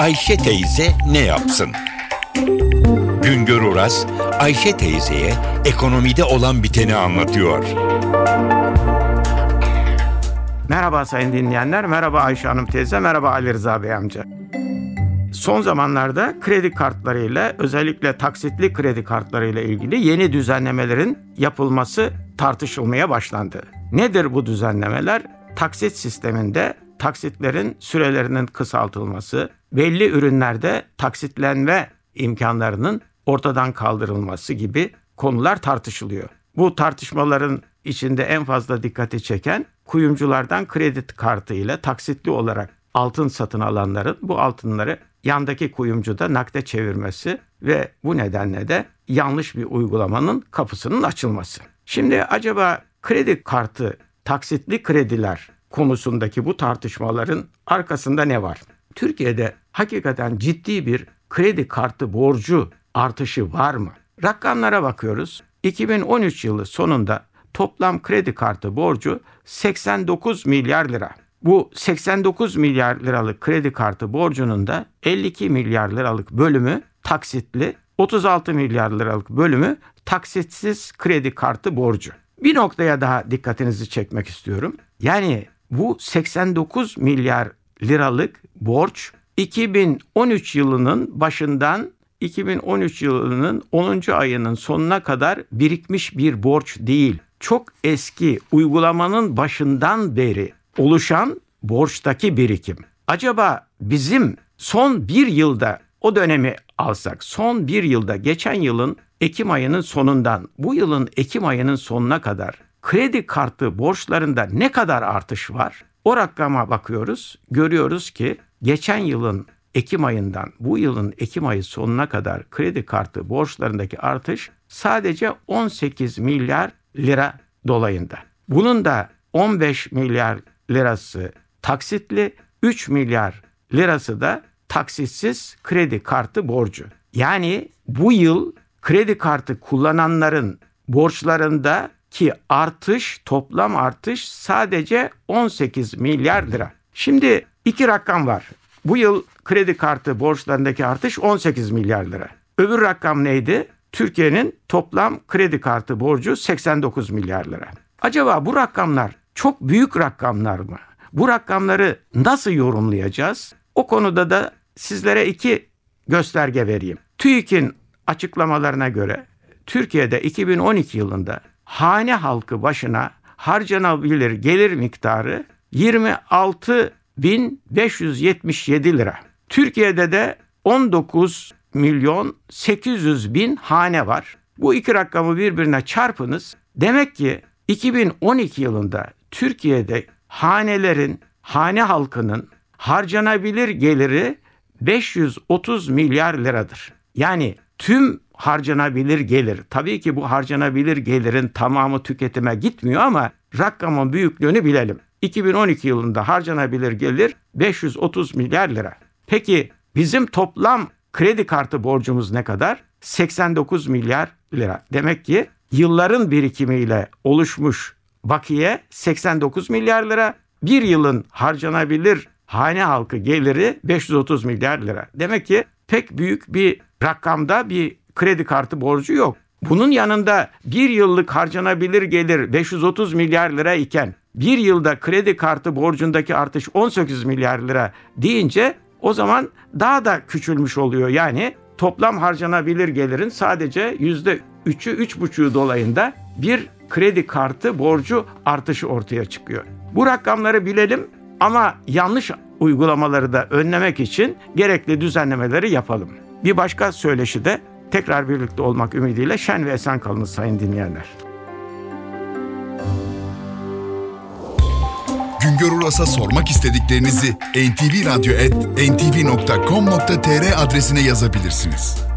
Ayşe teyze ne yapsın? Güngör Oras, Ayşe teyzeye ekonomide olan biteni anlatıyor. Merhaba sayın dinleyenler, merhaba Ayşe Hanım teyze, merhaba Ali Rıza Bey amca. Son zamanlarda kredi kartlarıyla özellikle taksitli kredi kartlarıyla ilgili yeni düzenlemelerin yapılması tartışılmaya başlandı. Nedir bu düzenlemeler? Taksit sisteminde taksitlerin sürelerinin kısaltılması, belli ürünlerde taksitlenme imkanlarının ortadan kaldırılması gibi konular tartışılıyor. Bu tartışmaların içinde en fazla dikkati çeken kuyumculardan kredi kartı ile taksitli olarak altın satın alanların bu altınları yandaki kuyumcuda nakde çevirmesi ve bu nedenle de yanlış bir uygulamanın kapısının açılması. Şimdi acaba kredi kartı, taksitli krediler konusundaki bu tartışmaların arkasında ne var? Türkiye'de hakikaten ciddi bir kredi kartı borcu artışı var mı? Rakamlara bakıyoruz. 2013 yılı sonunda toplam kredi kartı borcu 89 milyar lira. Bu 89 milyar liralık kredi kartı borcunun da 52 milyar liralık bölümü taksitli, 36 milyar liralık bölümü taksitsiz kredi kartı borcu. Bir noktaya daha dikkatinizi çekmek istiyorum. Yani bu 89 milyar liralık borç 2013 yılının başından 2013 yılının 10. ayının sonuna kadar birikmiş bir borç değil. Çok eski uygulamanın başından beri oluşan borçtaki birikim. Acaba bizim son bir yılda o dönemi alsak, son bir yılda geçen yılın Ekim ayının sonundan bu yılın Ekim ayının sonuna kadar kredi kartı borçlarında ne kadar artış var? O rakama bakıyoruz, görüyoruz ki geçen yılın Ekim ayından bu yılın Ekim ayı sonuna kadar kredi kartı borçlarındaki artış sadece 18 milyar lira dolayında. Bunun da 15 milyar lirası taksitli, 3 milyar lirası da taksitsiz kredi kartı borcu. Yani bu yıl kredi kartı kullananların borçlarında ki artış, toplam artış sadece 18 milyar lira. Şimdi iki rakam var. Bu yıl kredi kartı borçlarındaki artış 18 milyar lira. Öbür rakam neydi? Türkiye'nin toplam kredi kartı borcu 89 milyar lira. Acaba bu rakamlar çok büyük rakamlar mı? Bu rakamları nasıl yorumlayacağız? O konuda da sizlere iki gösterge vereyim. TÜİK'in açıklamalarına göre Türkiye'de 2012 yılında hane halkı başına harcanabilir gelir miktarı 26 1577 lira. Türkiye'de de 19 milyon 800 bin hane var. Bu iki rakamı birbirine çarpınız. Demek ki 2012 yılında Türkiye'de hanelerin, hane halkının harcanabilir geliri 530 milyar liradır. Yani tüm harcanabilir gelir. Tabii ki bu harcanabilir gelirin tamamı tüketime gitmiyor ama rakamın büyüklüğünü bilelim. 2012 yılında harcanabilir gelir 530 milyar lira. Peki bizim toplam kredi kartı borcumuz ne kadar? 89 milyar lira. Demek ki yılların birikimiyle oluşmuş bakiye 89 milyar lira. Bir yılın harcanabilir hane halkı geliri 530 milyar lira. Demek ki pek büyük bir rakamda bir kredi kartı borcu yok. Bunun yanında bir yıllık harcanabilir gelir 530 milyar lira iken bir yılda kredi kartı borcundaki artış 18 milyar lira deyince o zaman daha da küçülmüş oluyor. Yani toplam harcanabilir gelirin sadece yüzde üçü, üç buçuğu dolayında bir kredi kartı borcu artışı ortaya çıkıyor. Bu rakamları bilelim ama yanlış uygulamaları da önlemek için gerekli düzenlemeleri yapalım. Bir başka söyleşi de tekrar birlikte olmak ümidiyle şen ve esen kalınız sayın dinleyenler. Güngör Uras'a sormak istediklerinizi ntvradio.com.tr adresine yazabilirsiniz.